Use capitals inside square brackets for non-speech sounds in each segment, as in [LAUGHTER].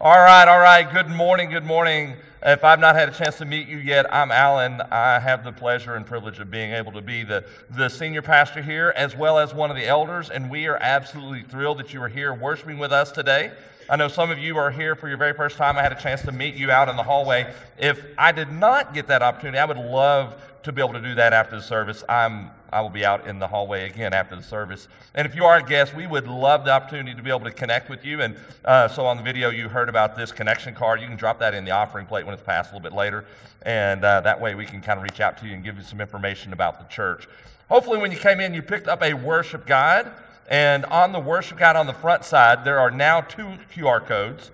All right, all right. Good morning, good morning. If I've not had a chance to meet you yet, I'm Alan. I have the pleasure and privilege of being able to be the, the senior pastor here as well as one of the elders, and we are absolutely thrilled that you are here worshiping with us today. I know some of you are here for your very first time. I had a chance to meet you out in the hallway. If I did not get that opportunity, I would love to be able to do that after the service. I'm I will be out in the hallway again after the service. And if you are a guest, we would love the opportunity to be able to connect with you. And uh, so on the video, you heard about this connection card. You can drop that in the offering plate when it's passed a little bit later. And uh, that way we can kind of reach out to you and give you some information about the church. Hopefully, when you came in, you picked up a worship guide. And on the worship guide on the front side, there are now two QR codes.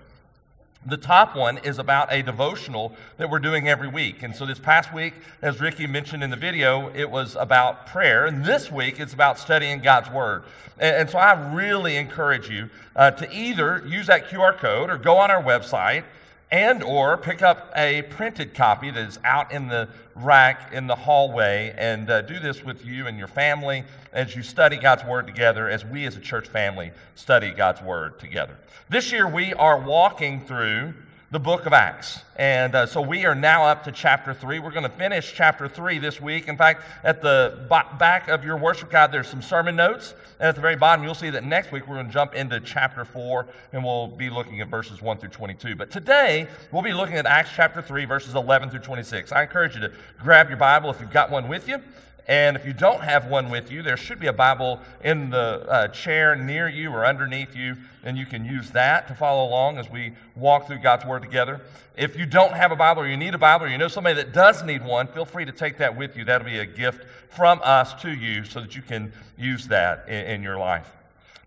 The top one is about a devotional that we're doing every week. And so this past week, as Ricky mentioned in the video, it was about prayer. And this week, it's about studying God's Word. And, and so I really encourage you uh, to either use that QR code or go on our website and or pick up a printed copy that is out in the rack in the hallway and uh, do this with you and your family as you study God's Word together, as we as a church family study God's Word together. This year we are walking through the book of Acts. And uh, so we are now up to chapter 3. We're going to finish chapter 3 this week. In fact, at the back of your worship guide, there's some sermon notes. And at the very bottom, you'll see that next week we're going to jump into chapter 4 and we'll be looking at verses 1 through 22. But today, we'll be looking at Acts chapter 3, verses 11 through 26. I encourage you to grab your Bible if you've got one with you. And if you don't have one with you, there should be a Bible in the uh, chair near you or underneath you, and you can use that to follow along as we walk through God's Word together. If you don't have a Bible or you need a Bible or you know somebody that does need one, feel free to take that with you. That'll be a gift from us to you so that you can use that in, in your life.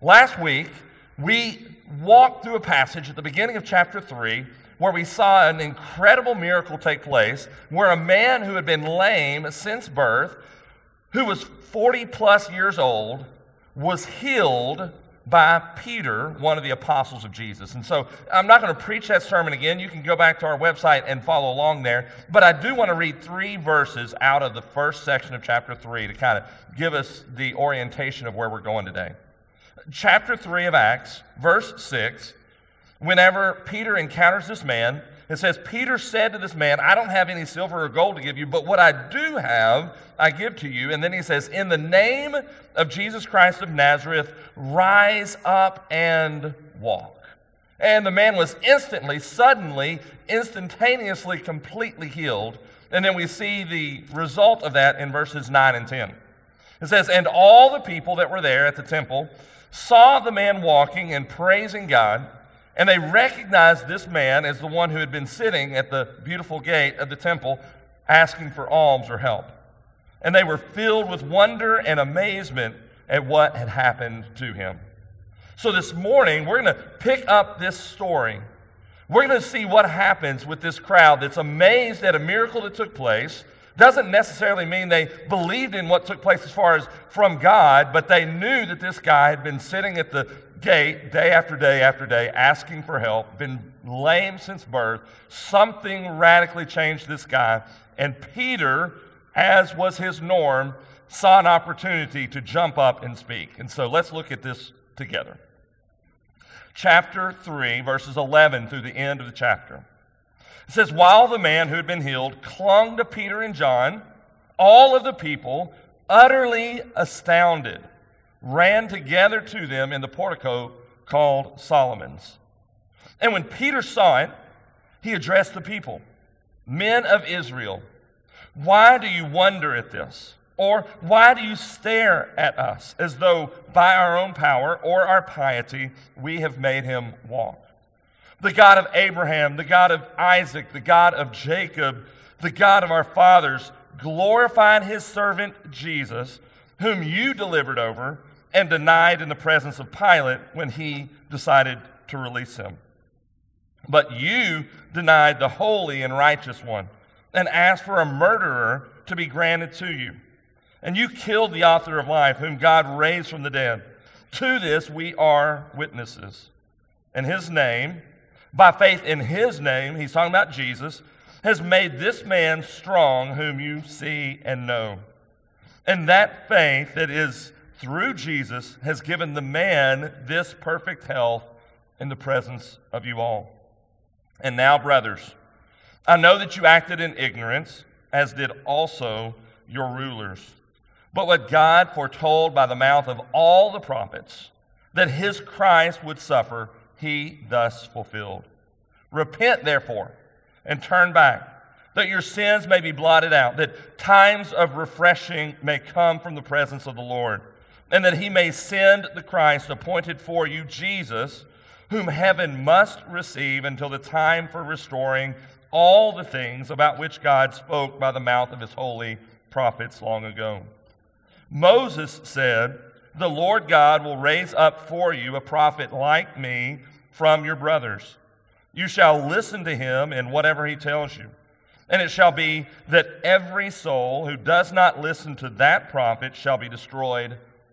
Last week, we walked through a passage at the beginning of chapter 3 where we saw an incredible miracle take place where a man who had been lame since birth who was 40 plus years old, was healed by Peter, one of the apostles of Jesus. And so I'm not going to preach that sermon again. You can go back to our website and follow along there. But I do want to read three verses out of the first section of chapter 3 to kind of give us the orientation of where we're going today. Chapter 3 of Acts, verse 6, whenever Peter encounters this man, it says, Peter said to this man, I don't have any silver or gold to give you, but what I do have, I give to you. And then he says, In the name of Jesus Christ of Nazareth, rise up and walk. And the man was instantly, suddenly, instantaneously, completely healed. And then we see the result of that in verses 9 and 10. It says, And all the people that were there at the temple saw the man walking and praising God. And they recognized this man as the one who had been sitting at the beautiful gate of the temple asking for alms or help. And they were filled with wonder and amazement at what had happened to him. So this morning, we're going to pick up this story. We're going to see what happens with this crowd that's amazed at a miracle that took place. Doesn't necessarily mean they believed in what took place as far as from God, but they knew that this guy had been sitting at the gate day after day after day asking for help, been lame since birth. Something radically changed this guy. And Peter, as was his norm, saw an opportunity to jump up and speak. And so let's look at this together. Chapter 3, verses 11 through the end of the chapter. It says, While the man who had been healed clung to Peter and John, all of the people, utterly astounded, ran together to them in the portico called Solomon's. And when Peter saw it, he addressed the people Men of Israel, why do you wonder at this? Or why do you stare at us as though by our own power or our piety we have made him walk? The God of Abraham, the God of Isaac, the God of Jacob, the God of our fathers glorified his servant Jesus, whom you delivered over and denied in the presence of Pilate when he decided to release him. But you denied the holy and righteous one and asked for a murderer to be granted to you. And you killed the author of life, whom God raised from the dead. To this we are witnesses. And his name, by faith in his name, he's talking about Jesus, has made this man strong, whom you see and know. And that faith that is through Jesus, has given the man this perfect health in the presence of you all. And now, brothers, I know that you acted in ignorance, as did also your rulers. But what God foretold by the mouth of all the prophets, that his Christ would suffer, he thus fulfilled. Repent, therefore, and turn back, that your sins may be blotted out, that times of refreshing may come from the presence of the Lord, and that he may send the Christ appointed for you, Jesus whom heaven must receive until the time for restoring all the things about which God spoke by the mouth of his holy prophets long ago. Moses said, The Lord God will raise up for you a prophet like me from your brothers. You shall listen to him in whatever he tells you. And it shall be that every soul who does not listen to that prophet shall be destroyed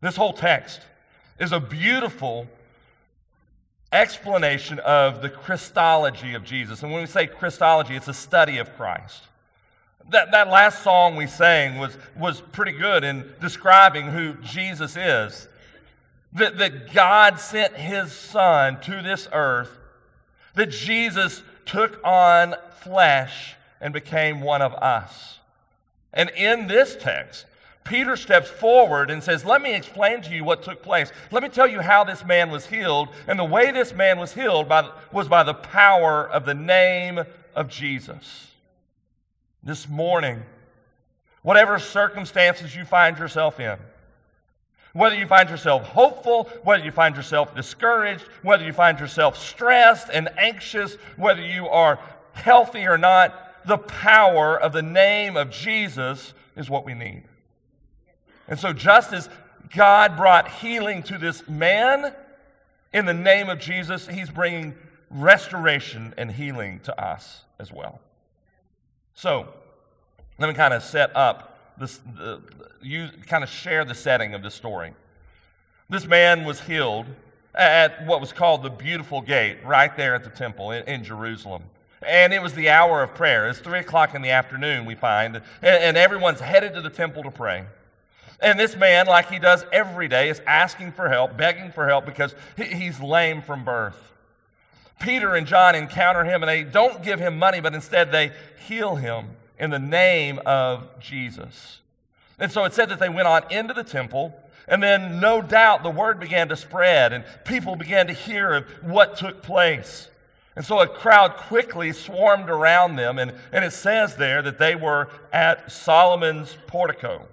This whole text is a beautiful explanation of the Christology of Jesus. And when we say Christology, it's a study of Christ. That, that last song we sang was, was pretty good in describing who Jesus is. That, that God sent his Son to this earth, that Jesus took on flesh and became one of us. And in this text, Peter steps forward and says, Let me explain to you what took place. Let me tell you how this man was healed. And the way this man was healed by, was by the power of the name of Jesus. This morning, whatever circumstances you find yourself in, whether you find yourself hopeful, whether you find yourself discouraged, whether you find yourself stressed and anxious, whether you are healthy or not, the power of the name of Jesus is what we need. And so, just as God brought healing to this man, in the name of Jesus, he's bringing restoration and healing to us as well. So, let me kind of set up this, you kind of share the setting of the story. This man was healed at what was called the Beautiful Gate, right there at the temple in, in Jerusalem. And it was the hour of prayer. It's three o'clock in the afternoon, we find, and, and everyone's headed to the temple to pray. And this man, like he does every day, is asking for help, begging for help because he's lame from birth. Peter and John encounter him and they don't give him money, but instead they heal him in the name of Jesus. And so it said that they went on into the temple, and then no doubt the word began to spread, and people began to hear of what took place. And so a crowd quickly swarmed around them, and, and it says there that they were at Solomon's portico.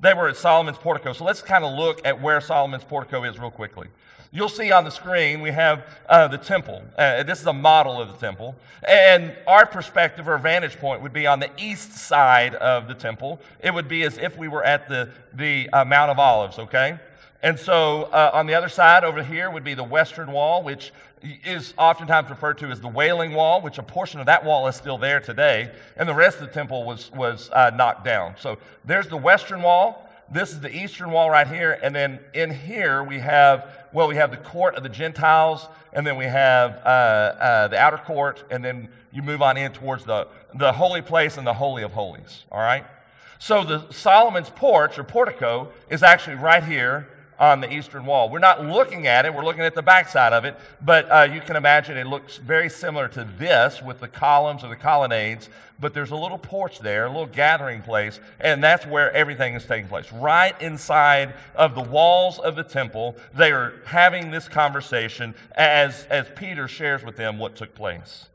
They were at Solomon's portico. So let's kind of look at where Solomon's portico is real quickly. You'll see on the screen we have uh, the temple. Uh, this is a model of the temple. And our perspective or vantage point would be on the east side of the temple. It would be as if we were at the, the uh, Mount of Olives, okay? And so uh, on the other side over here would be the western wall, which is oftentimes referred to as the Wailing Wall, which a portion of that wall is still there today, and the rest of the temple was, was uh, knocked down. So there's the Western Wall. This is the Eastern Wall right here. And then in here we have, well, we have the court of the Gentiles, and then we have uh, uh, the outer court, and then you move on in towards the, the holy place and the Holy of Holies. All right? So the Solomon's porch or portico is actually right here on the eastern wall. We're not looking at it, we're looking at the backside of it, but uh, you can imagine it looks very similar to this with the columns or the colonnades, but there's a little porch there, a little gathering place, and that's where everything is taking place. Right inside of the walls of the temple, they are having this conversation as, as Peter shares with them what took place.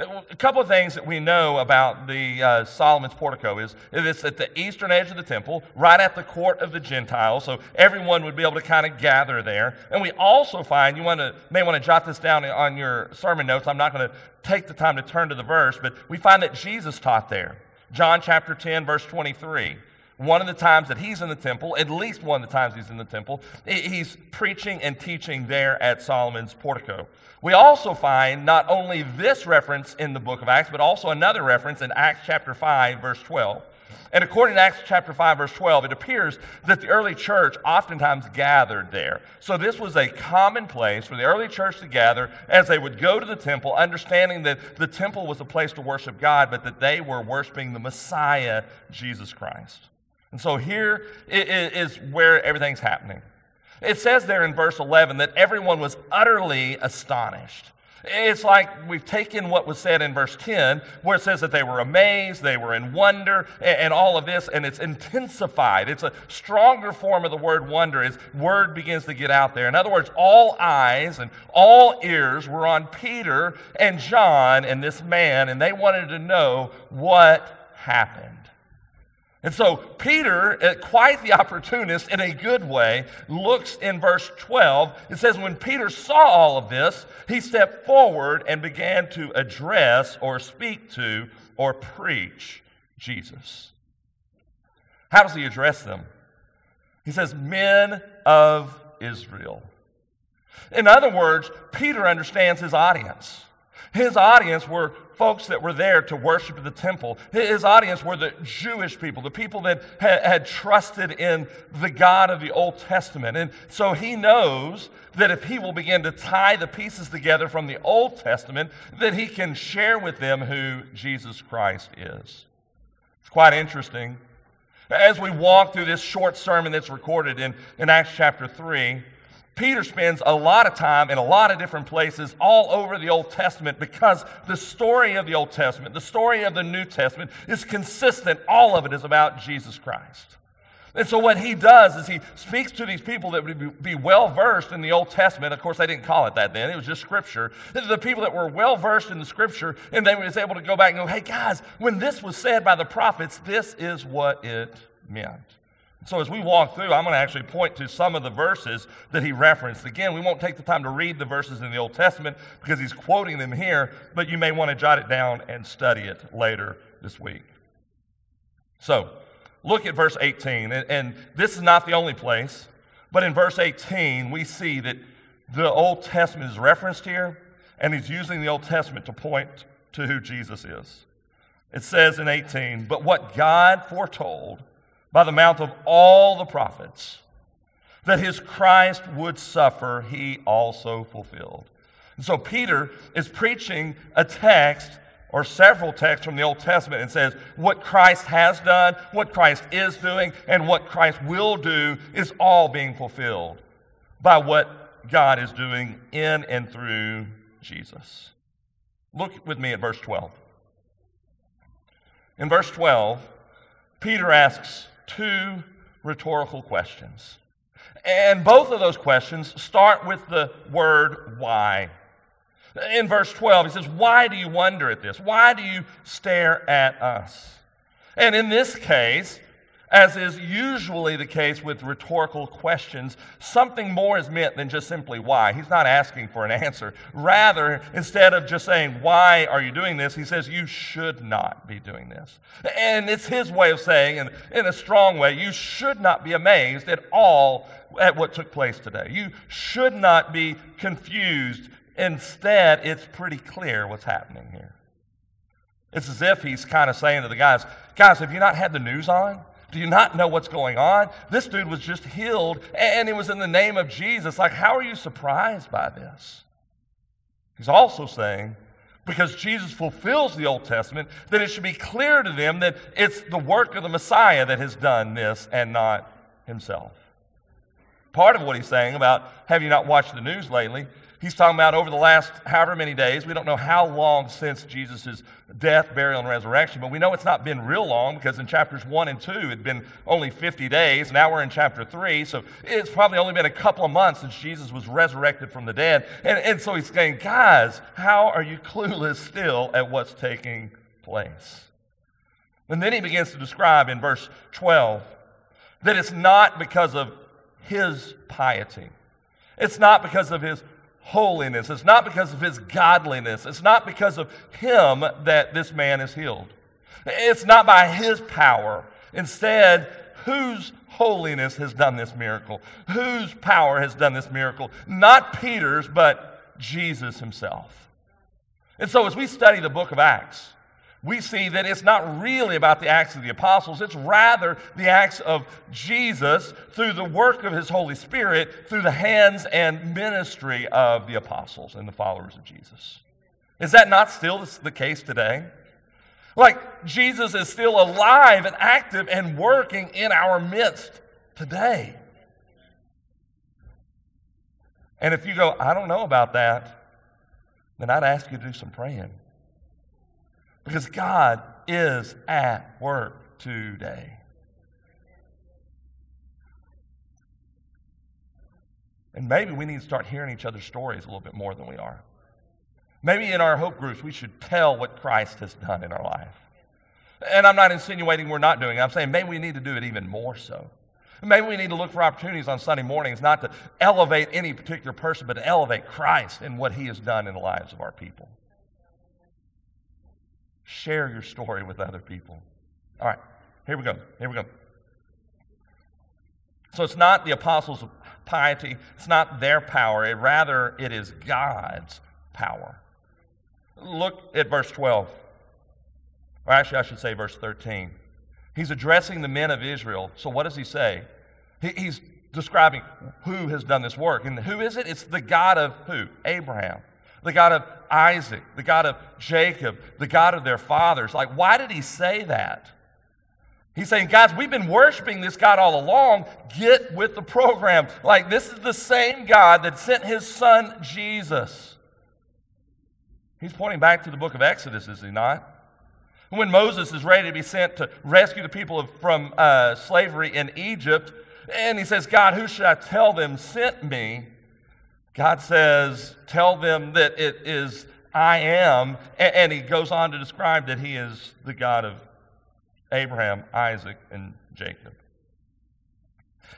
A couple of things that we know about the uh, Solomon's portico is it's at the eastern edge of the temple, right at the court of the Gentiles, so everyone would be able to kind of gather there. And we also find you want to may want to jot this down on your sermon notes. I'm not going to take the time to turn to the verse, but we find that Jesus taught there. John chapter 10, verse 23. One of the times that he's in the temple, at least one of the times he's in the temple, he's preaching and teaching there at Solomon's portico. We also find not only this reference in the book of Acts, but also another reference in Acts chapter 5, verse 12. And according to Acts chapter 5, verse 12, it appears that the early church oftentimes gathered there. So this was a common place for the early church to gather as they would go to the temple, understanding that the temple was a place to worship God, but that they were worshiping the Messiah, Jesus Christ. And so here is where everything's happening. It says there in verse 11 that everyone was utterly astonished. It's like we've taken what was said in verse 10, where it says that they were amazed, they were in wonder, and, all of this, and it's intensified. It's a stronger form of the word wonder as word begins to get out there. In other words, all eyes and all ears were on Peter and John and this man, and they wanted to know what happened. And so Peter, quite the opportunist in a good way, looks in verse 12. It says, When Peter saw all of this, he stepped forward and began to address or speak to or preach Jesus. How does he address them? He says, Men of Israel. In other words, Peter understands his audience. His audience were folks that were there to worship at the temple. His audience were the Jewish people, the people that had, had trusted in the God of the Old Testament. And so he knows that if he will begin to tie the pieces together from the Old Testament, that he can share with them who Jesus Christ is. It's quite interesting. As we walk through this short sermon that's recorded in, in Acts chapter 3, Peter spends a lot of time in a lot of different places all over the Old Testament because the story of the Old Testament, the story of the New Testament is consistent. All of it is about Jesus Christ. And so, what he does is he speaks to these people that would be well versed in the Old Testament. Of course, they didn't call it that then, it was just Scripture. The people that were well versed in the Scripture, and they was able to go back and go, hey, guys, when this was said by the prophets, this is what it meant. So, as we walk through, I'm going to actually point to some of the verses that he referenced. Again, we won't take the time to read the verses in the Old Testament because he's quoting them here, but you may want to jot it down and study it later this week. So, look at verse 18. And, and this is not the only place, but in verse 18, we see that the Old Testament is referenced here, and he's using the Old Testament to point to who Jesus is. It says in 18, But what God foretold, by the mouth of all the prophets that his Christ would suffer, he also fulfilled. And so Peter is preaching a text or several texts from the Old Testament and says what Christ has done, what Christ is doing, and what Christ will do is all being fulfilled by what God is doing in and through Jesus. Look with me at verse 12. In verse 12, Peter asks two rhetorical questions. And both of those questions start with the word why. In verse 12, he says, Why do you wonder at this? Why do you stare at us? And in this case, as is usually the case with rhetorical questions, something more is meant than just simply why. He's not asking for an answer. Rather, instead of just saying, Why are you doing this? he says, You should not be doing this. And it's his way of saying, in, in a strong way, you should not be amazed at all at what took place today. You should not be confused. Instead, it's pretty clear what's happening here. It's as if he's kind of saying to the guys, Guys, have you not had the news on? Do you not know what's going on? This dude was just healed and it was in the name of Jesus. Like, how are you surprised by this? He's also saying, because Jesus fulfills the Old Testament, that it should be clear to them that it's the work of the Messiah that has done this and not himself. Part of what he's saying about have you not watched the news lately He's talking about over the last however many days. We don't know how long since Jesus' death, burial, and resurrection, but we know it's not been real long because in chapters 1 and 2, it'd been only 50 days. Now we're in chapter 3, so it's probably only been a couple of months since Jesus was resurrected from the dead. And, and so he's saying, guys, how are you clueless still at what's taking place? And then he begins to describe in verse 12 that it's not because of his piety. It's not because of his holiness. It's not because of his godliness. It's not because of him that this man is healed. It's not by his power. Instead, whose holiness has done this miracle? Whose power has done this miracle? Not Peter's, but Jesus himself. And so as we study the book of Acts, we see that it's not really about the acts of the apostles, it's rather the acts of Jesus through the work of his Holy Spirit, through the hands and ministry of the apostles and the followers of Jesus. Is that not still the case today? Like Jesus is still alive and active and working in our midst today. And if you go, I don't know about that, then I'd ask you to do some praying. Because God is at work today. And maybe we need to start hearing each other's stories a little bit more than we are. Maybe in our hope groups, we should tell what Christ has done in our life. And I'm not insinuating we're not doing it. I'm saying maybe we need to do it even more so. Maybe we need to look for opportunities on Sunday mornings not to elevate any particular person, but to elevate Christ and what he has done in the lives of our people. Share your story with other people. All right, here we go. Here we go. So it's not the apostles' piety, it's not their power, it, rather, it is God's power. Look at verse 12. Or actually, I should say verse 13. He's addressing the men of Israel. So what does he say? He, he's describing who has done this work. And who is it? It's the God of who? Abraham the God of Isaac, the God of Jacob, the God of their fathers. Like, why did he say that? He's saying, guys, we've been worshiping this God all along. Get with the program. Like, this is the same God that sent his son Jesus. He's pointing back to the book of Exodus, is he not? When Moses is ready to be sent to rescue the people from uh, slavery in Egypt, and he says, God, who should I tell them sent me? God says, Tell them that it is I am. And he goes on to describe that he is the God of Abraham, Isaac, and Jacob.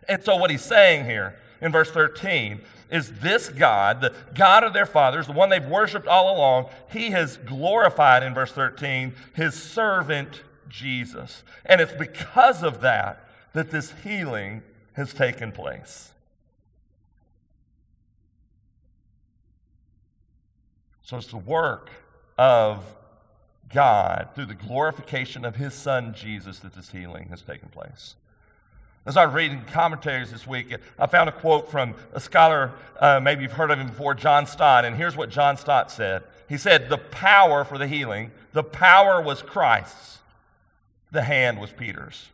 And so, what he's saying here in verse 13 is this God, the God of their fathers, the one they've worshiped all along, he has glorified in verse 13 his servant Jesus. And it's because of that that this healing has taken place. So it's the work of God through the glorification of his son Jesus that this healing has taken place. As I was reading commentaries this week, I found a quote from a scholar, uh, maybe you've heard of him before, John Stott, and here's what John Stott said. He said, The power for the healing, the power was Christ's, the hand was Peter's.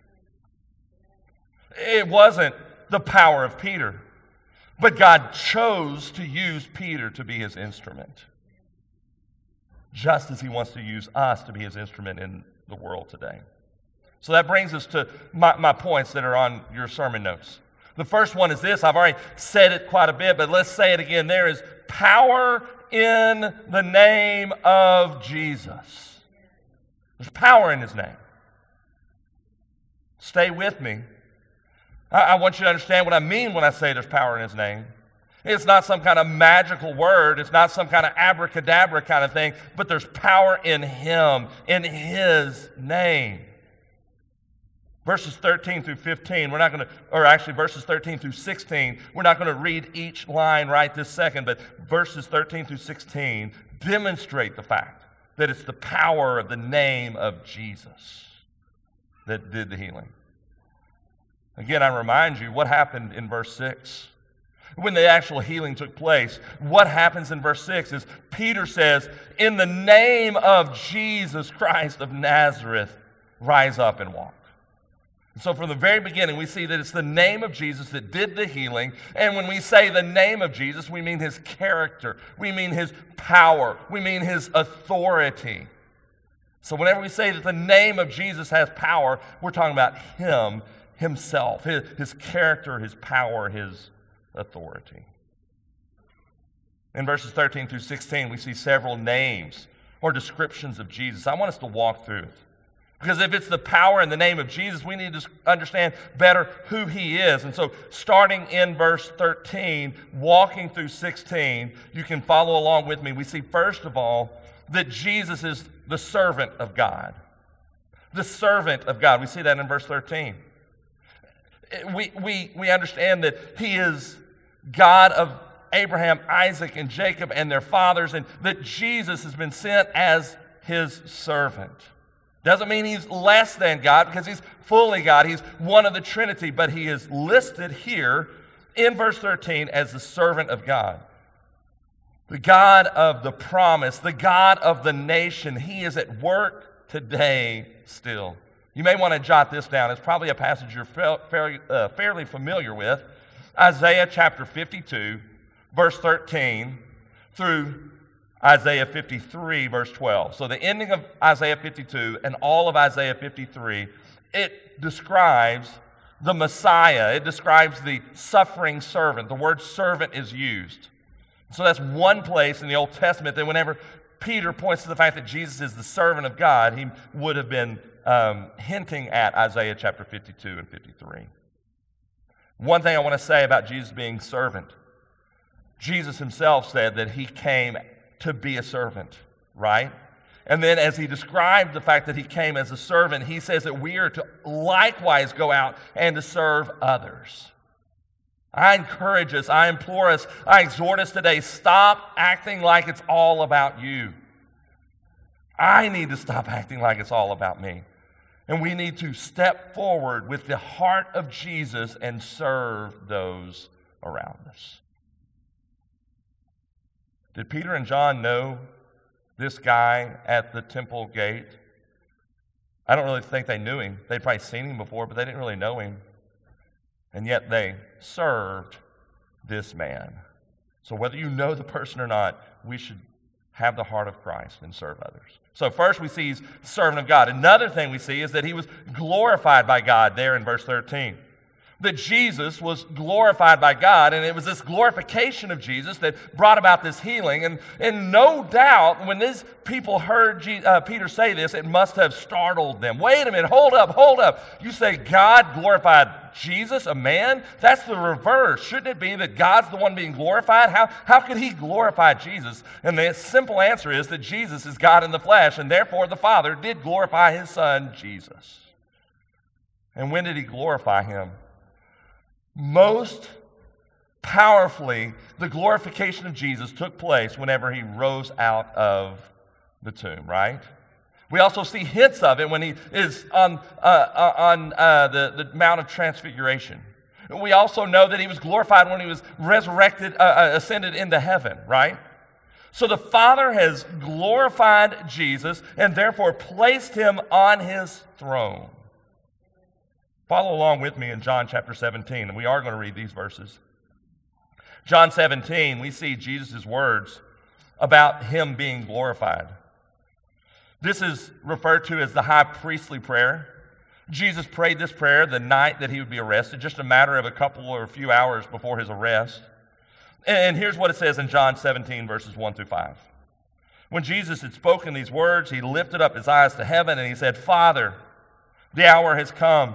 It wasn't the power of Peter, but God chose to use Peter to be his instrument just as he wants to use us to be his instrument in the world today. So that brings us to my, my points that are on your sermon notes. The first one is this I've already said it quite a bit, but let's say it again. There is power in the name of Jesus. There's power in his name. Stay with me. I, I want you to understand what I mean when I say there's power in his name. It's not some kind of magical word. It's not some kind of abracadabra kind of thing, but there's power in Him, in His name. Verses 13 through 15, we're not going to, or actually verses 13 through 16, we're not going to read each line right this second, but verses 13 through 16 demonstrate the fact that it's the power of the name of Jesus that did the healing. Again, I remind you what happened in verse 6 when the actual healing took place. What happens in verse 6 is Peter says, In the name of Jesus Christ of Nazareth, rise up and walk. So, from the very beginning, we see that it's the name of Jesus that did the healing. And when we say the name of Jesus, we mean his character, we mean his power, we mean his authority. So, whenever we say that the name of Jesus has power, we're talking about him, himself, his, his character, his power, his authority. In verses 13 through 16, we see several names or descriptions of Jesus. I want us to walk through it. Because if it's the power in the name of Jesus, we need to understand better who he is. And so, starting in verse 13, walking through 16, you can follow along with me. We see, first of all, that Jesus is the servant of God. The servant of God. We see that in verse 13. We, we, we understand that he is God of Abraham, Isaac, and Jacob and their fathers, and that Jesus has been sent as his servant. Doesn't mean he's less than God because he's fully God. He's one of the Trinity, but he is listed here in verse 13 as the servant of God. The God of the promise, the God of the nation. He is at work today still. You may want to jot this down. It's probably a passage you're fairly, uh, familiar with. Isaiah chapter 52, verse 13 through Isaiah 53, verse 12. So the ending of Isaiah 52 and all of Isaiah 53, it describes the Messiah. It describes the suffering servant. The word servant is used. So that's one place in the Old Testament that whenever Peter points to the fact that Jesus is the servant of God, he would have been um, hinting at Isaiah chapter 52 and 53. One thing I want to say about Jesus being servant Jesus himself said that he came to be a servant, right? And then, as he described the fact that he came as a servant, he says that we are to likewise go out and to serve others. I encourage us, I implore us, I exhort us today stop acting like it's all about you. I need to stop acting like it's all about me. And we need to step forward with the heart of Jesus and serve those around us. Did Peter and John know this guy at the temple gate? I don't really think they knew him. They'd probably seen him before, but they didn't really know him. And yet they served this man. So whether you know the person or not, we should have the heart of Christ and serve others. So, first we see he's servant of God. Another thing we see is that he was glorified by God there in verse 13 that Jesus was glorified by God, and it was this glorification of Jesus that brought about this healing. And, and no doubt, when these people heard G, uh, Peter say this, it must have startled them. Wait a minute, hold up, hold up. You say God glorified Jesus, a man? That's the reverse. Shouldn't it be that God's the one being glorified? How, how could he glorify Jesus? And the simple answer is that Jesus is God in the flesh, and therefore the Father did glorify his Son, Jesus. And when did he glorify him? Most powerfully, the glorification of Jesus took place whenever he rose out of the tomb, right? We also see hints of it when he is on, uh, uh, on uh, the, the Mount of Transfiguration. We also know that he was glorified when he was resurrected, uh, uh, ascended into heaven, right? So the Father has glorified Jesus and therefore placed him on his throne. Follow along with me in John chapter 17, and we are going to read these verses. John 17, we see Jesus' words about him being glorified. This is referred to as the high priestly prayer. Jesus prayed this prayer the night that he would be arrested, just a matter of a couple or a few hours before his arrest. And here's what it says in John 17, verses 1 through 5. When Jesus had spoken these words, he lifted up his eyes to heaven and he said, Father, the hour has come.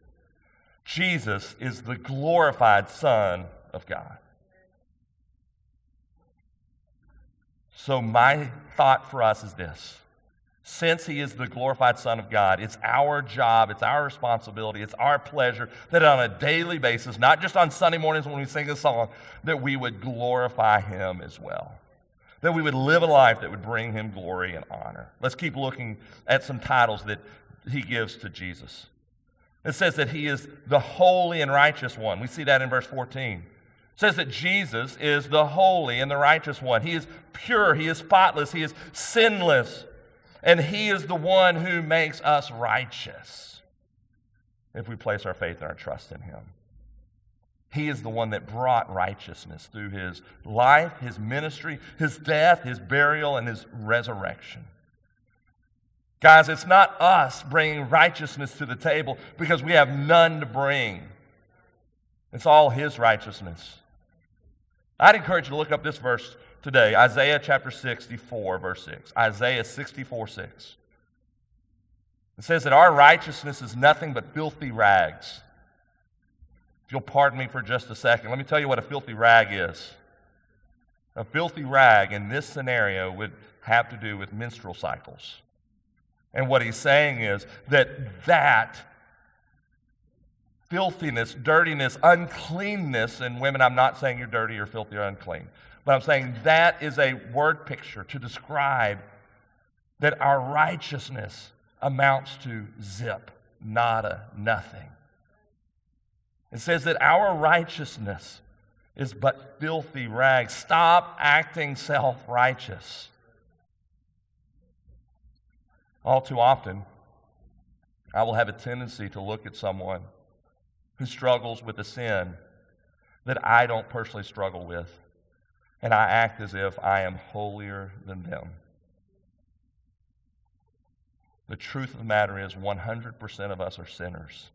Jesus is the glorified Son of God. So, my thought for us is this since he is the glorified Son of God, it's our job, it's our responsibility, it's our pleasure that on a daily basis, not just on Sunday mornings when we sing a song, that we would glorify him as well. That we would live a life that would bring him glory and honor. Let's keep looking at some titles that he gives to Jesus. It says that he is the holy and righteous one. We see that in verse 14. It says that Jesus is the holy and the righteous one. He is pure, he is spotless, he is sinless, and he is the one who makes us righteous if we place our faith and our trust in him. He is the one that brought righteousness through his life, his ministry, his death, his burial, and his resurrection. Guys, it's not us bringing righteousness to the table because we have none to bring. It's all His righteousness. I'd encourage you to look up this verse today Isaiah chapter 64, verse 6. Isaiah 64, 6. It says that our righteousness is nothing but filthy rags. If you'll pardon me for just a second, let me tell you what a filthy rag is. A filthy rag in this scenario would have to do with menstrual cycles. And what he's saying is that that filthiness, dirtiness, uncleanness, in women, I'm not saying you're dirty or filthy or unclean, but I'm saying that is a word picture to describe that our righteousness amounts to zip, nada, nothing. It says that our righteousness is but filthy rags. Stop acting self righteous. All too often, I will have a tendency to look at someone who struggles with a sin that I don't personally struggle with, and I act as if I am holier than them. The truth of the matter is, 100% of us are sinners.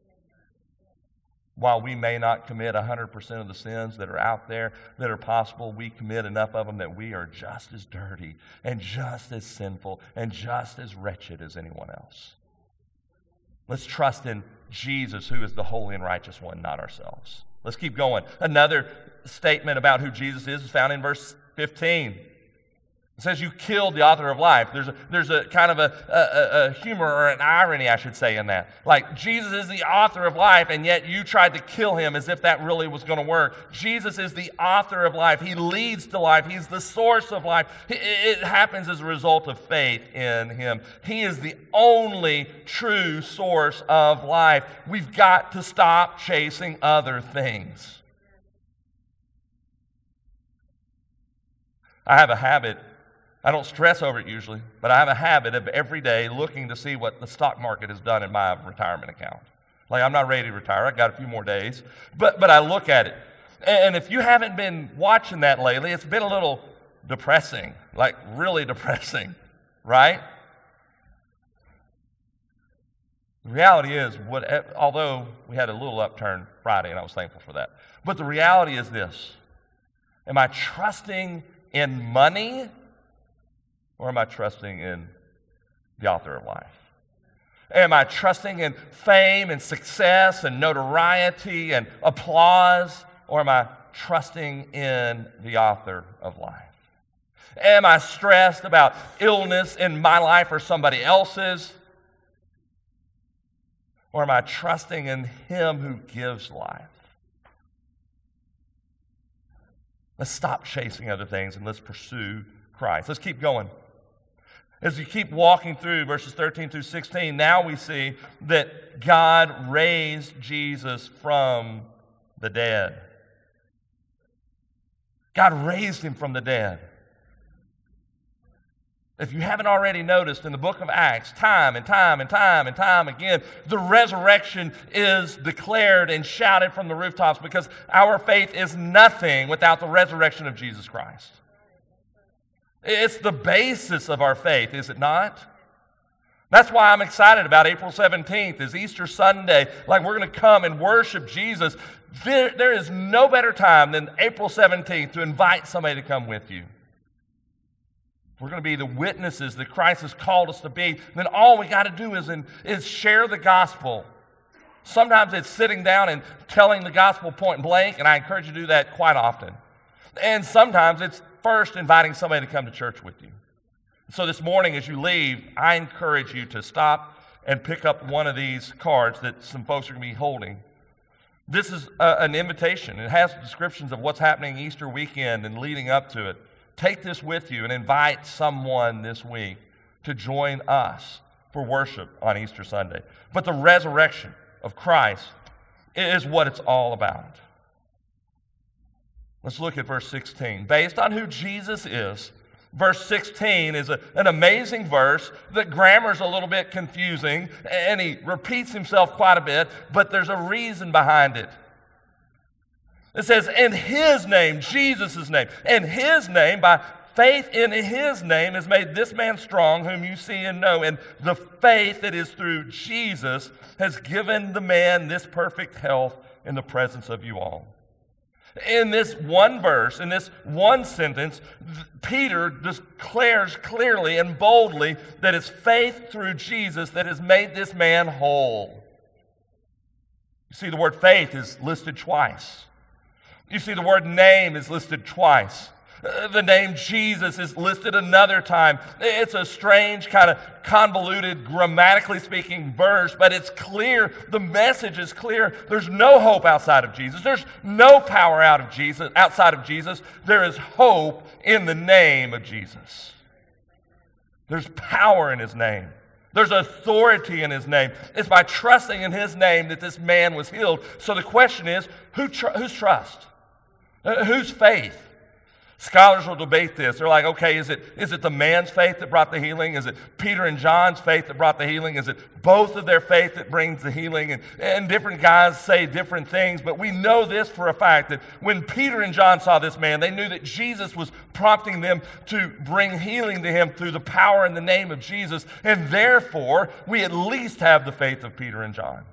While we may not commit 100% of the sins that are out there that are possible, we commit enough of them that we are just as dirty and just as sinful and just as wretched as anyone else. Let's trust in Jesus, who is the holy and righteous one, not ourselves. Let's keep going. Another statement about who Jesus is is found in verse 15. It says you killed the author of life. There's a, there's a kind of a, a, a, humor or an irony, I should say, in that. Like, Jesus is the author of life, and yet you tried to kill him as if that really was going to work. Jesus is the author of life. He leads to life, He's the source of life. It, it happens as a result of faith in Him. He is the only true source of life. We've got to stop chasing other things. I have a habit I don't stress over it usually, but I have a habit of every day looking to see what the stock market has done in my retirement account. Like, I'm not ready to retire, I've got a few more days, but, but I look at it. And if you haven't been watching that lately, it's been a little depressing, like really [LAUGHS] depressing, right? The reality is, what, although we had a little upturn Friday, and I was thankful for that, but the reality is this Am I trusting in money or am I trusting in the author of life? Am I trusting in fame and success and notoriety and applause? Or am I trusting in the author of life? Am I stressed about illness in my life or somebody else's? Or am I trusting in Him who gives life? Let's stop chasing other things and let's pursue Christ. Let's keep going. As you keep walking through verses 13 through 16, now we see that God raised Jesus from the dead. God raised him from the dead. If you haven't already noticed in the book of Acts, time and time and time and time again, the resurrection is declared and shouted from the rooftops because our faith is nothing without the resurrection of Jesus Christ. It's the basis of our faith, is it not? That's why I'm excited about April 17th, is Easter Sunday. Like we're going to come and worship Jesus. There, there is no better time than April 17th to invite somebody to come with you. we're going to be the witnesses that Christ has called us to be, then all we got to do is, in, is share the gospel. Sometimes it's sitting down and telling the gospel point blank, and I encourage you to do that quite often. And sometimes it's first inviting somebody to come to church with you. So this morning, as you leave, I encourage you to stop and pick up one of these cards that some folks are going to be holding. This is a, an invitation. It has descriptions of what's happening Easter weekend and leading up to it. Take this with you and invite someone this week to join us for worship on Easter Sunday. But the resurrection of Christ is what it's all about. Let's look at verse 16. Based on who Jesus is, verse 16 is a, an amazing verse. The grammar's a little bit confusing, and he repeats himself quite a bit, but there's a reason behind it. It says, in his name, Jesus' name, in his name, by faith in his name, has made this man strong, whom you see and know. And the faith that is through Jesus has given the man this perfect health in the presence of you all. In this one verse, in this one sentence, Peter declares clearly and boldly that it's faith through Jesus that has made this man whole. You see, the word faith is listed twice. You see, the word name is listed twice. Uh, the name Jesus is listed another time. It's a strange, kind of convoluted, grammatically speaking verse, but it's clear. The message is clear. There's no hope outside of Jesus. There's no power out of Jesus, outside of Jesus. There is hope in the name of Jesus. There's power in his name. There's authority in his name. It's by trusting in his name that this man was healed. So the question is who tr- whose trust? Uh, whose faith? Scholars will debate this. They're like, okay, is it, is it the man's faith that brought the healing? Is it Peter and John's faith that brought the healing? Is it both of their faith that brings the healing? And, and different guys say different things, but we know this for a fact that when Peter and John saw this man, they knew that Jesus was prompting them to bring healing to him through the power and the name of Jesus. And therefore, we at least have the faith of Peter and John.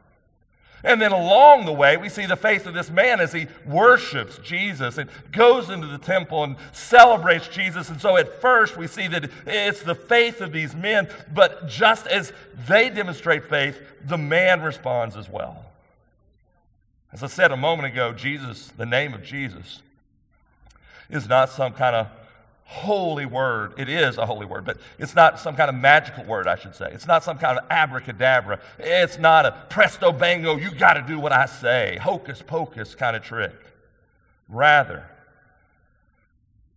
And then along the way, we see the faith of this man as he worships Jesus and goes into the temple and celebrates Jesus. And so at first, we see that it's the faith of these men, but just as they demonstrate faith, the man responds as well. As I said a moment ago, Jesus, the name of Jesus, is not some kind of holy word. It is a holy word, but it's not some kind of magical word, I should say. It's not some kind of abracadabra. It's not a presto bango, you got to do what I say, hocus pocus kind of trick. Rather,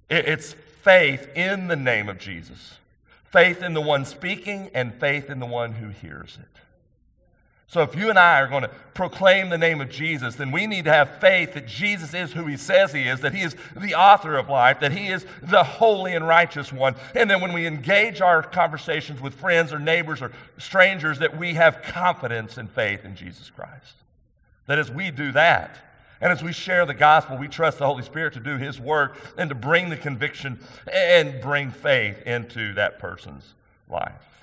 it's faith in the name of Jesus, faith in the one speaking, and faith in the one who hears it. So, if you and I are going to proclaim the name of Jesus, then we need to have faith that Jesus is who he says he is, that he is the author of life, that he is the holy and righteous one. And then when we engage our conversations with friends or neighbors or strangers, that we have confidence and faith in Jesus Christ. That as we do that, and as we share the gospel, we trust the Holy Spirit to do his work and to bring the conviction and bring faith into that person's life.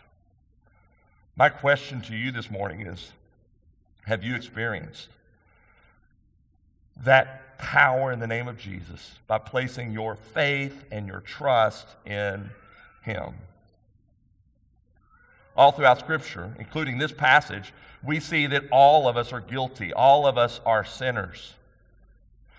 My question to you this morning is Have you experienced that power in the name of Jesus by placing your faith and your trust in Him? All throughout Scripture, including this passage, we see that all of us are guilty, all of us are sinners.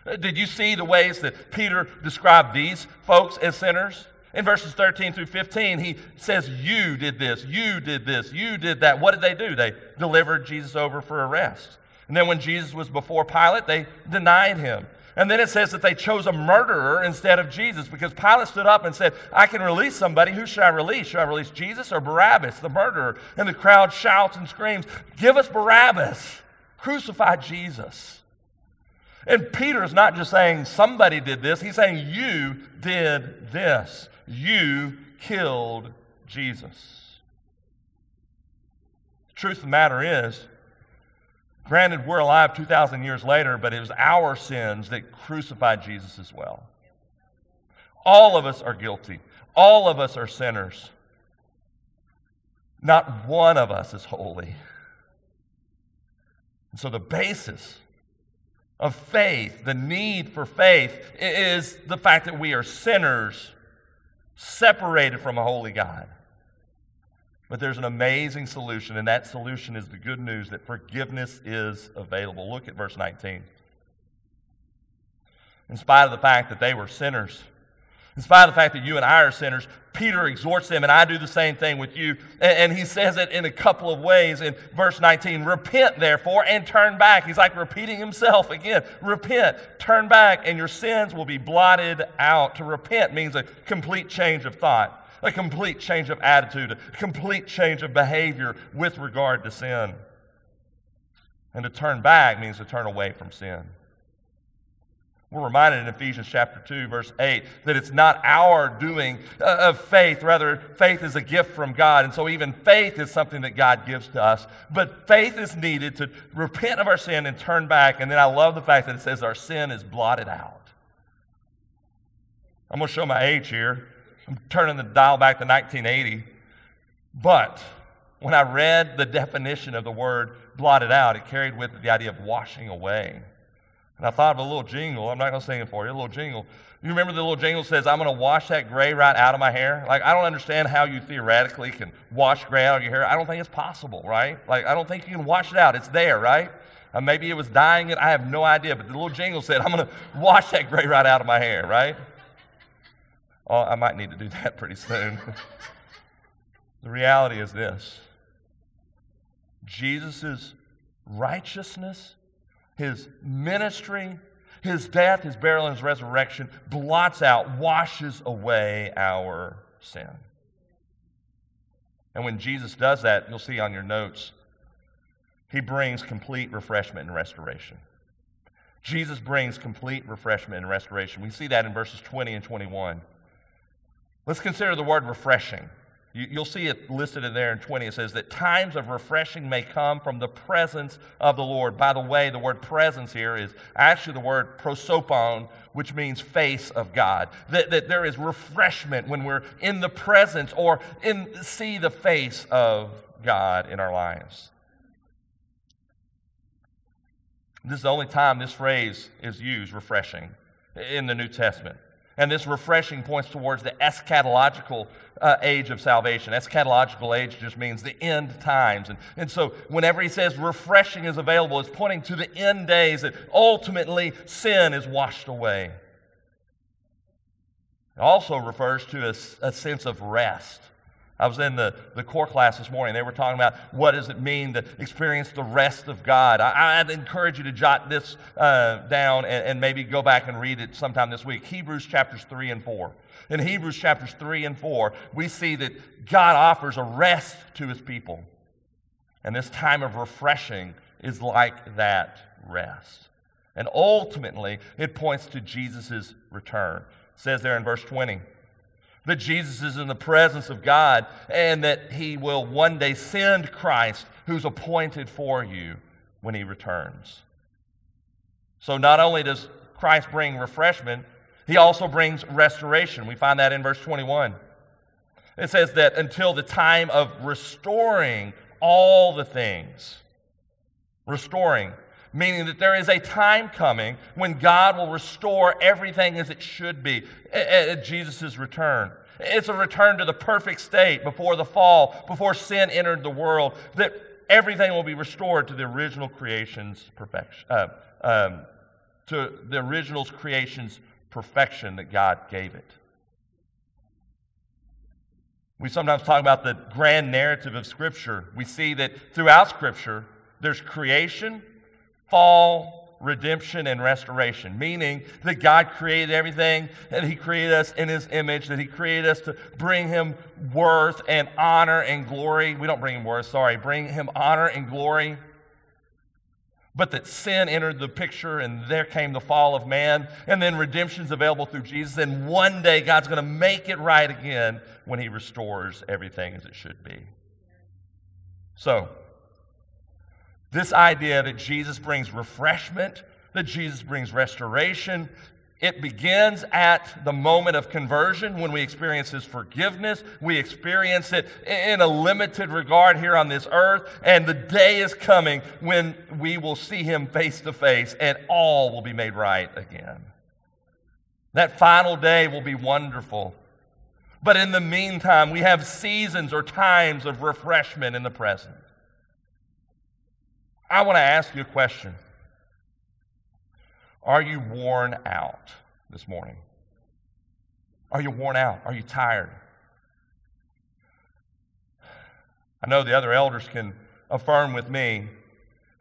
Did you see the ways that Peter described these folks as sinners? In verses 13 through 15, he says, You did this, you did this, you did that. What did they do? They delivered Jesus over for arrest. And then when Jesus was before Pilate, they denied him. And then it says that they chose a murderer instead of Jesus because Pilate stood up and said, I can release somebody. Who should I release? Should I release Jesus or Barabbas, the murderer? And the crowd shouts and screams, Give us Barabbas. Crucify Jesus. And Peter is not just saying somebody did this, he's saying you did this. You killed Jesus. The truth of the matter is, granted, we're alive 2,000 years later, but it was our sins that crucified Jesus as well. All of us are guilty, all of us are sinners. Not one of us is holy. And so the basis of faith, the need for faith, is the fact that we are sinners separated from a holy God. But there's an amazing solution, and that solution is the good news that forgiveness is available. Look at verse 19. In spite of the fact that they were sinners, in spite of the fact that you and I are sinners, Peter exhorts them, and I do the same thing with you. And, he says it in a couple of ways in verse 19 Repent, therefore, and turn back. He's like repeating himself again. Repent, turn back, and your sins will be blotted out. To repent means a complete change of thought, a complete change of attitude, a complete change of behavior with regard to sin. And to turn back means to turn away from sin. We're reminded in Ephesians chapter 2, verse 8, that it's not our doing uh, of faith. Rather, faith is a gift from God. And so, even faith is something that God gives to us. But faith is needed to repent of our sin and turn back. And then I love the fact that it says our sin is blotted out. I'm going to show my age here. I'm turning the dial back to 1980. But when I read the definition of the word blotted out, it carried with it the idea of washing away And I thought of a little jingle. I'm not going to sing it for you. A little jingle. You remember the little jingle says, I'm going to wash that gray right out of my hair? Like, I don't understand how you theoretically can wash gray out of your hair. I don't think it's possible, right? Like, I don't think you can wash it out. It's there, right? Uh, maybe it was dyeing it. I have no idea. But the little jingle said, I'm going [LAUGHS] to wash that gray right out of my hair, right? Oh, I might need to do [LAUGHS] that pretty soon. [LAUGHS] the reality is this Jesus' righteousness, his ministry, his death, his burial, and his resurrection blots out, washes away our sin. And when Jesus does that, you'll see on your notes, he brings complete refreshment and restoration. Jesus brings complete refreshment and restoration. We see that in verses 20 and 21. Let's consider the word refreshing. You, will see it listed in there in 20. It says that times of refreshing may come from the presence of the Lord. By the way, the word presence here is actually the word prosopon, which means face of God. That, that there is refreshment when we're in the presence or in see the face of God in our lives. This is the only time this phrase is used, refreshing, in the New Testament. And this refreshing points towards the eschatological uh, age of salvation. Eschatological age just means the end times. And, and so, whenever he says refreshing is available, it's pointing to the end days that ultimately sin is washed away. It also refers to a, a sense of rest. I was in the, the core class this morning. They were talking about what does it mean to experience the rest of God. I, would encourage you to jot this uh, down and, and maybe go back and read it sometime this week. Hebrews chapters 3 and 4. In Hebrews chapters 3 and 4, we see that God offers a rest to his people. And this time of refreshing is like that rest. And ultimately, it points to Jesus' return. It says there in verse 20 that Jesus is in the presence of God and that he will one day send Christ who's appointed for you when he returns. So not only does Christ bring refreshment, he also brings restoration. We find that in verse 21. It says that until the time of restoring all the things, restoring, meaning that there is a time coming when God will restore everything as it should be at Jesus' return. It's a return to the perfect state before the fall, before sin entered the world, that everything will be restored to the original creation's perfection, uh, um, to the original creation's perfection that God gave it. We sometimes talk about the grand narrative of Scripture. We see that throughout Scripture, there's creation, fall, redemption and restoration, meaning that God created everything, that He created us in His image, that He created us to bring Him worth and honor and glory. We don't bring Him worth, sorry, bring Him honor and glory. But that sin entered the picture and there came the fall of man, and then redemption's available through Jesus, and one day God's going to make it right again when He restores everything as it should be. So, this idea that Jesus brings refreshment, that Jesus brings restoration, it begins at the moment of conversion when we experience His forgiveness. We experience it in a limited regard here on this earth. And the day is coming when we will see Him face to face and all will be made right again. That final day will be wonderful. But in the meantime, we have seasons or times of refreshment in the present. I want to ask you a question. Are you worn out this morning? Are you worn out? Are you tired? I know the other elders can affirm with me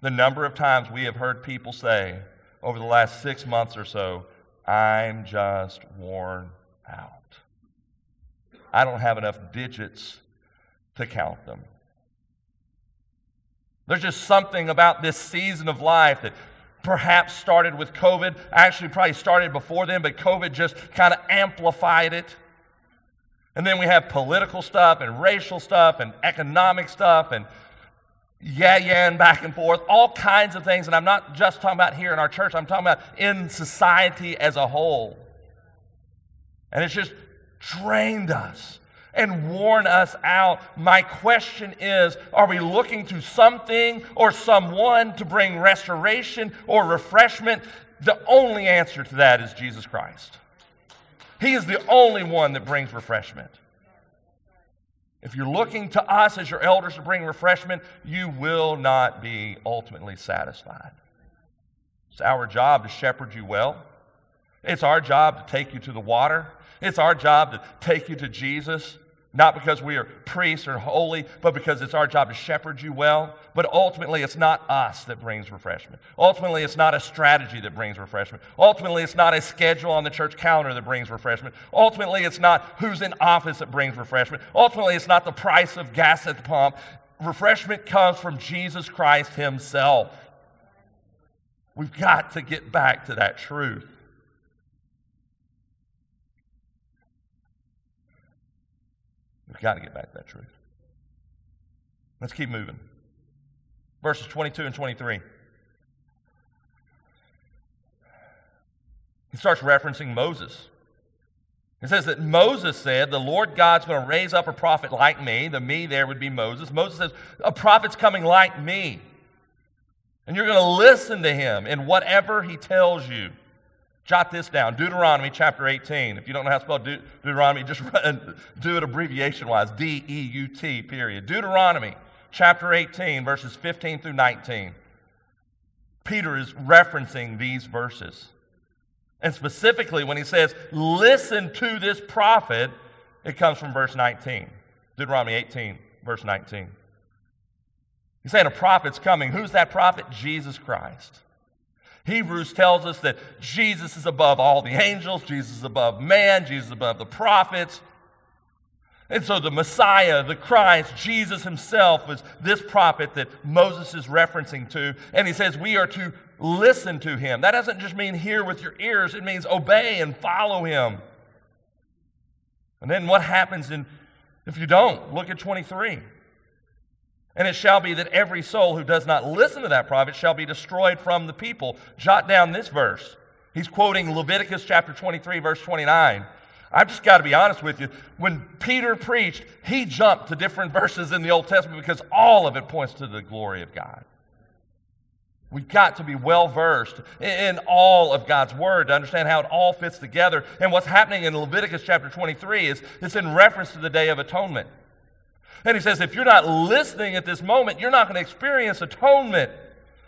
the number of times we have heard people say over the last six months or so, I'm just worn out. I don't have enough digits to count them. There's just something about this season of life that perhaps started with COVID. Actually, probably started before then, but COVID just kind of amplified it. And then we have political stuff and racial stuff and economic stuff and yeah, yeah, and back and forth, all kinds of things. And I'm not just talking about here in our church, I'm talking about in society as a whole. And it's just drained us and worn us out. My question is are we looking to something or someone to bring restoration or refreshment? The only answer to that is Jesus Christ. He is the only one that brings refreshment. If you're looking to us as your elders to bring refreshment, you will not be ultimately satisfied. It's our job to shepherd you well. It's our job to take you to the water. It's our job to take you to Jesus. Not because we are priests or holy, but because it's our job to shepherd you well. But ultimately, it's not us that brings refreshment. Ultimately, it's not a strategy that brings refreshment. Ultimately, it's not a schedule on the church calendar that brings refreshment. Ultimately, it's not who's in office that brings refreshment. Ultimately, it's not the price of gas at the pump. Refreshment comes from Jesus Christ Himself. We've got to get back to that truth. Got to get back to that truth. Let's keep moving. Verses 22 and 23. He starts referencing Moses. It says that Moses said, The Lord God's going to raise up a prophet like me. The me there would be Moses. Moses says, A prophet's coming like me. And you're going to listen to him in whatever he tells you. Jot this down Deuteronomy chapter 18. If you don't know how to spell De- Deuteronomy, just [LAUGHS] do it abbreviation wise D E U T, period. Deuteronomy chapter 18, verses 15 through 19. Peter is referencing these verses. And specifically, when he says, listen to this prophet, it comes from verse 19. Deuteronomy 18, verse 19. He's saying a prophet's coming. Who's that prophet? Jesus Christ. Hebrews tells us that Jesus is above all the angels, Jesus is above man, Jesus is above the prophets. And so the Messiah, the Christ, Jesus himself was this prophet that Moses is referencing to. And he says we are to listen to him. That doesn't just mean hear with your ears, it means obey and follow him. And then what happens in, if you don't? Look at 23. And it shall be that every soul who does not listen to that prophet shall be destroyed from the people. Jot down this verse. He's quoting Leviticus chapter 23, verse 29. I've just got to be honest with you. When Peter preached, he jumped to different [LAUGHS] verses in the Old Testament because all of it points to the glory of God. We've got to be well versed in all of God's Word to understand how it all fits together. And what's happening in Leviticus chapter 23 is it's in reference to the Day of Atonement. And he says, if you're not listening at this moment, you're not going to experience atonement.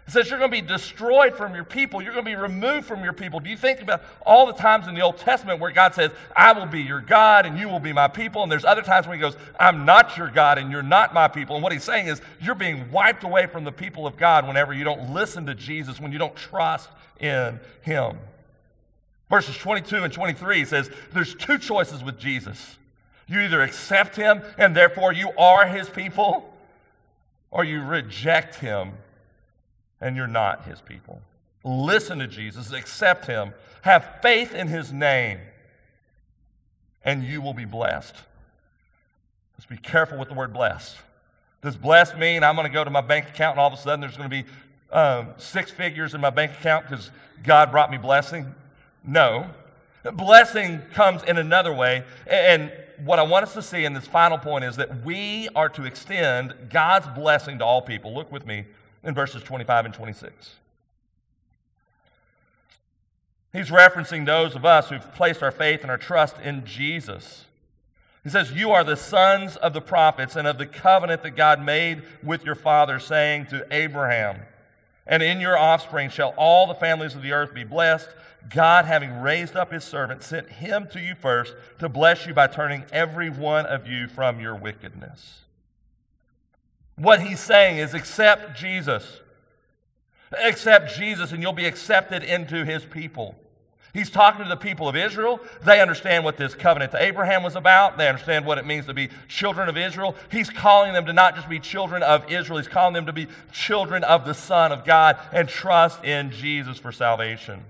He says you're going to be destroyed from your people. You're going to be removed from your people. Do you think about all the times in the Old Testament where God says, I will be your God and you will be my people? And there's other times when he goes, I'm not your God and you're not my people. And what he's saying is, you're being wiped away from the people of God whenever you don't listen to Jesus, when you don't trust in him. Verses 22 and 23 says, there's two choices with Jesus. You either accept him and therefore you are his people, or you reject him and you're not his people. Listen to Jesus, accept him, have faith in his name, and you will be blessed. Let's be careful with the word blessed. Does blessed mean I'm going to go to my bank account and all of a sudden there's going to be um, six figures in my bank account because God brought me blessing? No. Blessing comes in another way. And what I want us to see in this final point is that we are to extend God's blessing to all people. Look with me in verses 25 and 26. He's referencing those of us who've placed our faith and our trust in Jesus. He says, You are the sons of the prophets and of the covenant that God made with your father, saying to Abraham, And in your offspring shall all the families of the earth be blessed. God, having raised up his servant, sent him to you first to bless you by turning every one of you from your wickedness. What he's saying is accept Jesus. Accept Jesus, and you'll be accepted into his people. He's talking to the people of Israel. They understand what this covenant to Abraham was about. They understand what it means to be children of Israel. He's calling them to not just be children of Israel, he's calling them to be children of the Son of God and trust in Jesus for salvation.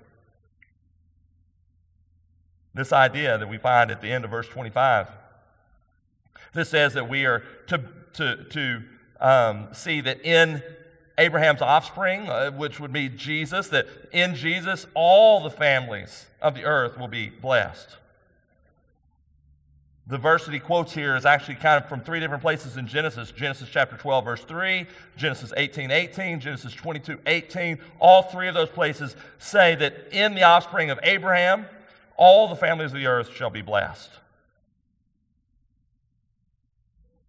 This idea that we find at the end of verse 25. This says that we are to, to, to um, see that in Abraham's offspring, uh, which would be Jesus, that in Jesus all the families of the earth will be blessed. The verse that he quotes here is actually kind of from three different places in Genesis Genesis chapter 12, verse 3, Genesis 18, 18, Genesis 22, 18. All three of those places say that in the offspring of Abraham, all the families of the earth shall be blessed.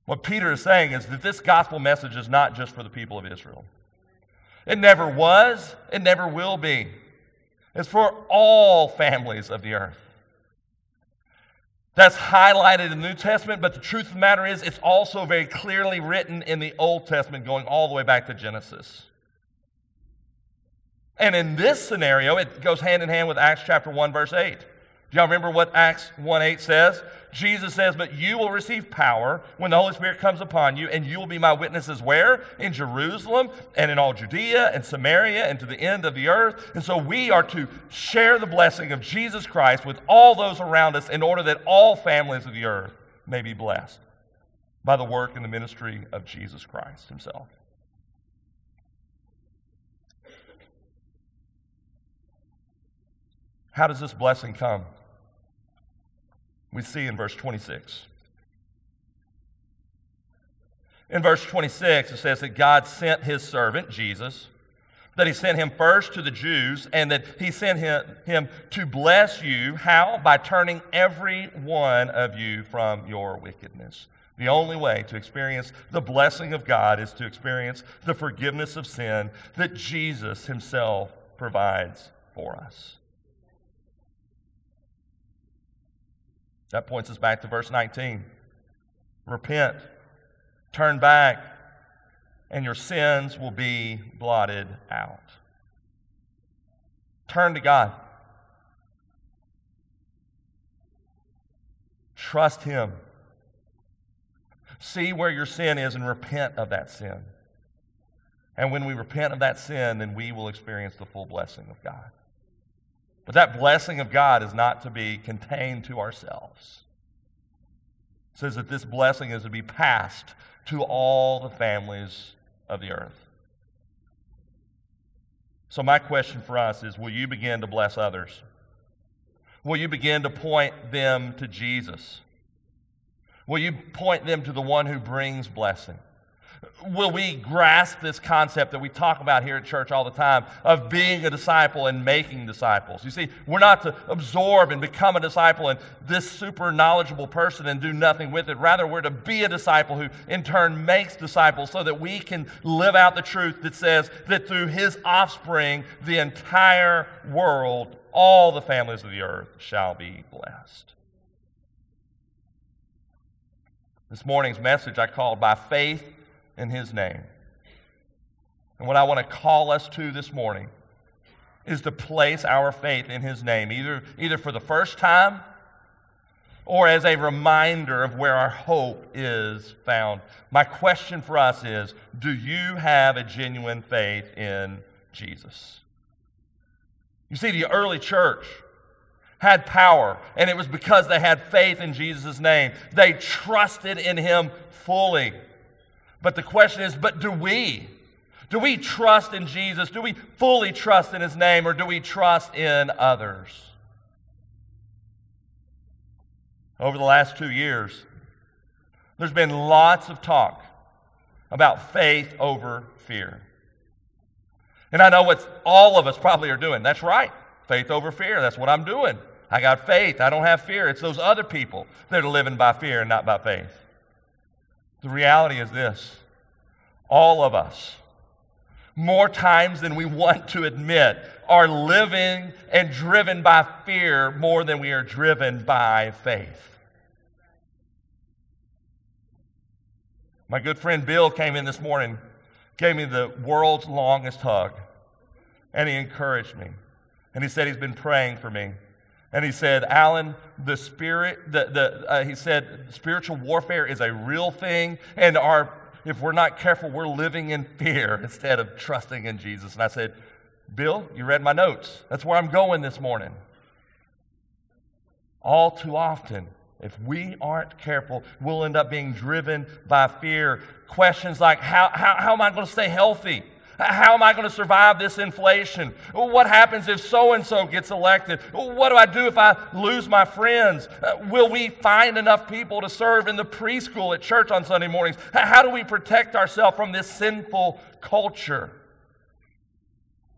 What Peter is saying is that this gospel message is not just for the people of Israel. It never was, it never will be. It's for all families of the earth. That's highlighted in the New Testament, but the truth of the matter is, it's also very clearly written in the Old Testament, going all the way back to Genesis. And in this scenario, it goes hand in hand with Acts chapter 1, verse 8. Do y'all remember what Acts 1 8 says? Jesus says, But you will receive power when the Holy Spirit comes upon you, and you will be my witnesses where? In Jerusalem and in all Judea and Samaria and to the end of the earth. And so we are to share the blessing of Jesus Christ with all those around us in order that all families of the earth may be blessed by the work and the ministry of Jesus Christ Himself. How does this blessing come? We see in verse 26. In verse 26, it says that God sent his servant, Jesus, that he sent him first to the Jews, and that he sent him, him to bless you. How? By turning every one of you from your wickedness. The only way to experience the blessing of God is to experience the forgiveness of sin that Jesus himself provides for us. That points us back to verse 19. Repent, turn back, and your sins will be blotted out. Turn to God. Trust Him. See where your sin is and repent of that sin. And when we repent of that sin, then we will experience the full blessing of God. But that blessing of God is not to be contained to ourselves. It says that this blessing is to be passed to all the families of the earth. So, my question for us is will you begin to bless others? Will you begin to point them to Jesus? Will you point them to the one who brings blessing? Will we grasp this concept that we talk about here at church all the time of being a disciple and making disciples? You see, we're not to absorb and become a disciple and this super knowledgeable person and do nothing with it. Rather, we're to be a disciple who in turn makes disciples so that we can live out the truth that says that through his offspring, the entire world, all the families of the earth shall be blessed. This morning's message I called By Faith in His name. And what I want to call us to this morning is to place our faith in His name, either, either for the first time or as a reminder of where our hope is found. My question for us is do you have a genuine faith in Jesus? You see, the early church had power, and it was because they had faith in Jesus' name. They trusted in Him fully. But the question is, but do we? Do we trust in Jesus? Do we fully trust in his name or do we trust in others? Over the last two years, there's been lots of talk about faith over fear. And I know what all of us probably are doing. That's right. Faith over fear. That's what I'm doing. I got faith. I don't have fear. It's those other people that are living by fear and not by faith. The reality is this all of us, more times than we want to admit, are living and driven by fear more than we are driven by faith. My good friend Bill came in this morning, gave me the world's longest hug, and he encouraged me. And he said he's been praying for me. And he said, Alan, the spirit, the, the, uh, he said, spiritual warfare is a real thing, and our, if we're not careful, we're living in fear [LAUGHS] instead of trusting in Jesus. And I said, Bill, you read my notes. That's where I'm going this morning. All too often, if we aren't careful, we'll end up being driven by fear. Questions like, how, how, how am I going to stay healthy? How am I going to survive this inflation? What happens if so and so gets elected? What do I do if I lose my friends? Uh, will we find enough people to serve in the preschool at church on Sunday mornings? How do we protect ourselves from this sinful culture?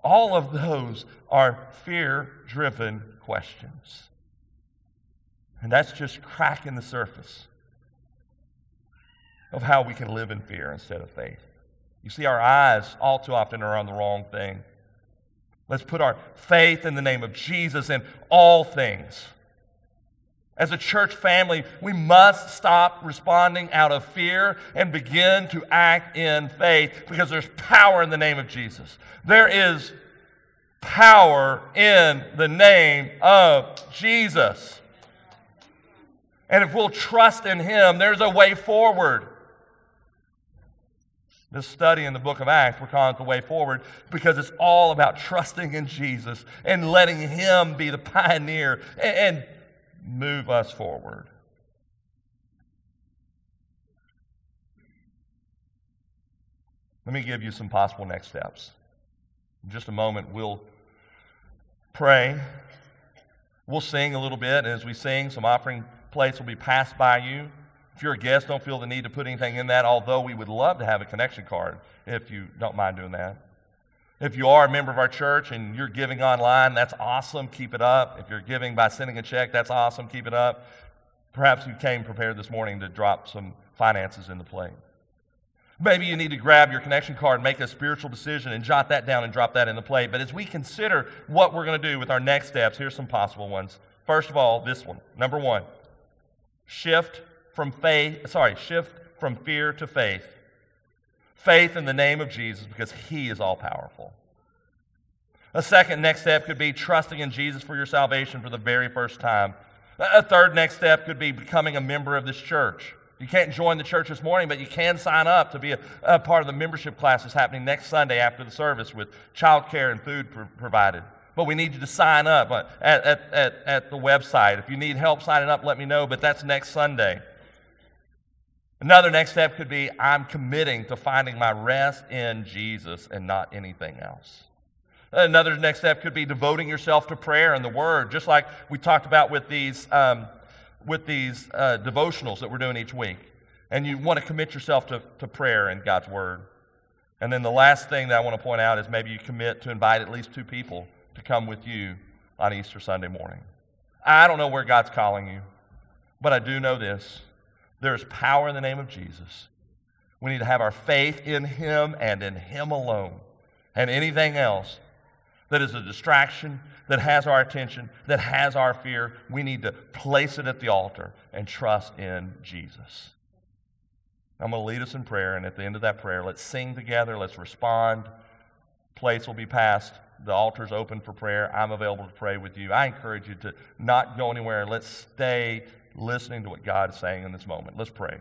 All of those are fear driven questions. And that's just cracking the surface of how we can live in fear instead of faith. You see, our eyes all too often are on the wrong thing. Let's put our faith in the name of Jesus in all things. As a church family, we must stop responding out of fear and begin to act in faith because there's power in the name of Jesus. There is power in the name of Jesus. And if we'll trust in Him, there's a way forward. This study in the book of Acts, we're calling it the way forward because it's all about trusting in Jesus and letting Him be the pioneer and, move us forward. Let me give you some possible next steps. In just a moment, we'll pray. We'll sing a little bit. And as we sing, some offering plates will be passed by you. If you're a guest, don't feel the need to put anything in that, although we would love to have a connection card if you don't mind doing that. If you are a member of our church and you're giving online, that's awesome. Keep it up. If you're giving by sending a check, that's awesome. Keep it up. Perhaps you came prepared this morning to drop some finances in the plate. Maybe you need to grab your connection card, make a spiritual decision, and jot that down and drop that in the plate. But as we consider what we're going to do with our next steps, here's some possible ones. First of all, this one. Number one, shift from faith, sorry, shift from fear to faith. Faith in the name of Jesus because he is all powerful. A second next step could be trusting in Jesus for your salvation for the very first time. A third next step could be becoming a member of this church. You can't join the church this morning, but you can sign up to be a, a part of the membership classes happening next Sunday after the service with childcare and food pr- provided. But we need you to sign up uh, at, at, at, at the website. If you need help signing up, let me know, but that's next Sunday. Another next step could be I'm committing to finding my rest in Jesus and not anything else. Another next step could be devoting yourself to prayer and the Word, just like we talked about with these, um, with these uh, devotionals that we're doing each week. And you want to commit yourself to, to prayer and God's Word. And then the last thing that I want to point out is maybe you commit to invite at least two people to come with you on Easter Sunday morning. I don't know where God's calling you, but I do know this there is power in the name of Jesus. We need to have our faith in Him and in Him alone. And anything else that is a distraction, that has our attention, that has our fear, we need to place it at the altar and trust in Jesus. I'm going to lead us in prayer, and at the end of that prayer, let's sing together, let's respond. Plates will be passed. The altar's open for prayer. I'm available to pray with you. I encourage you to not go anywhere. Let's stay listening to what God is saying in this moment. Let's pray.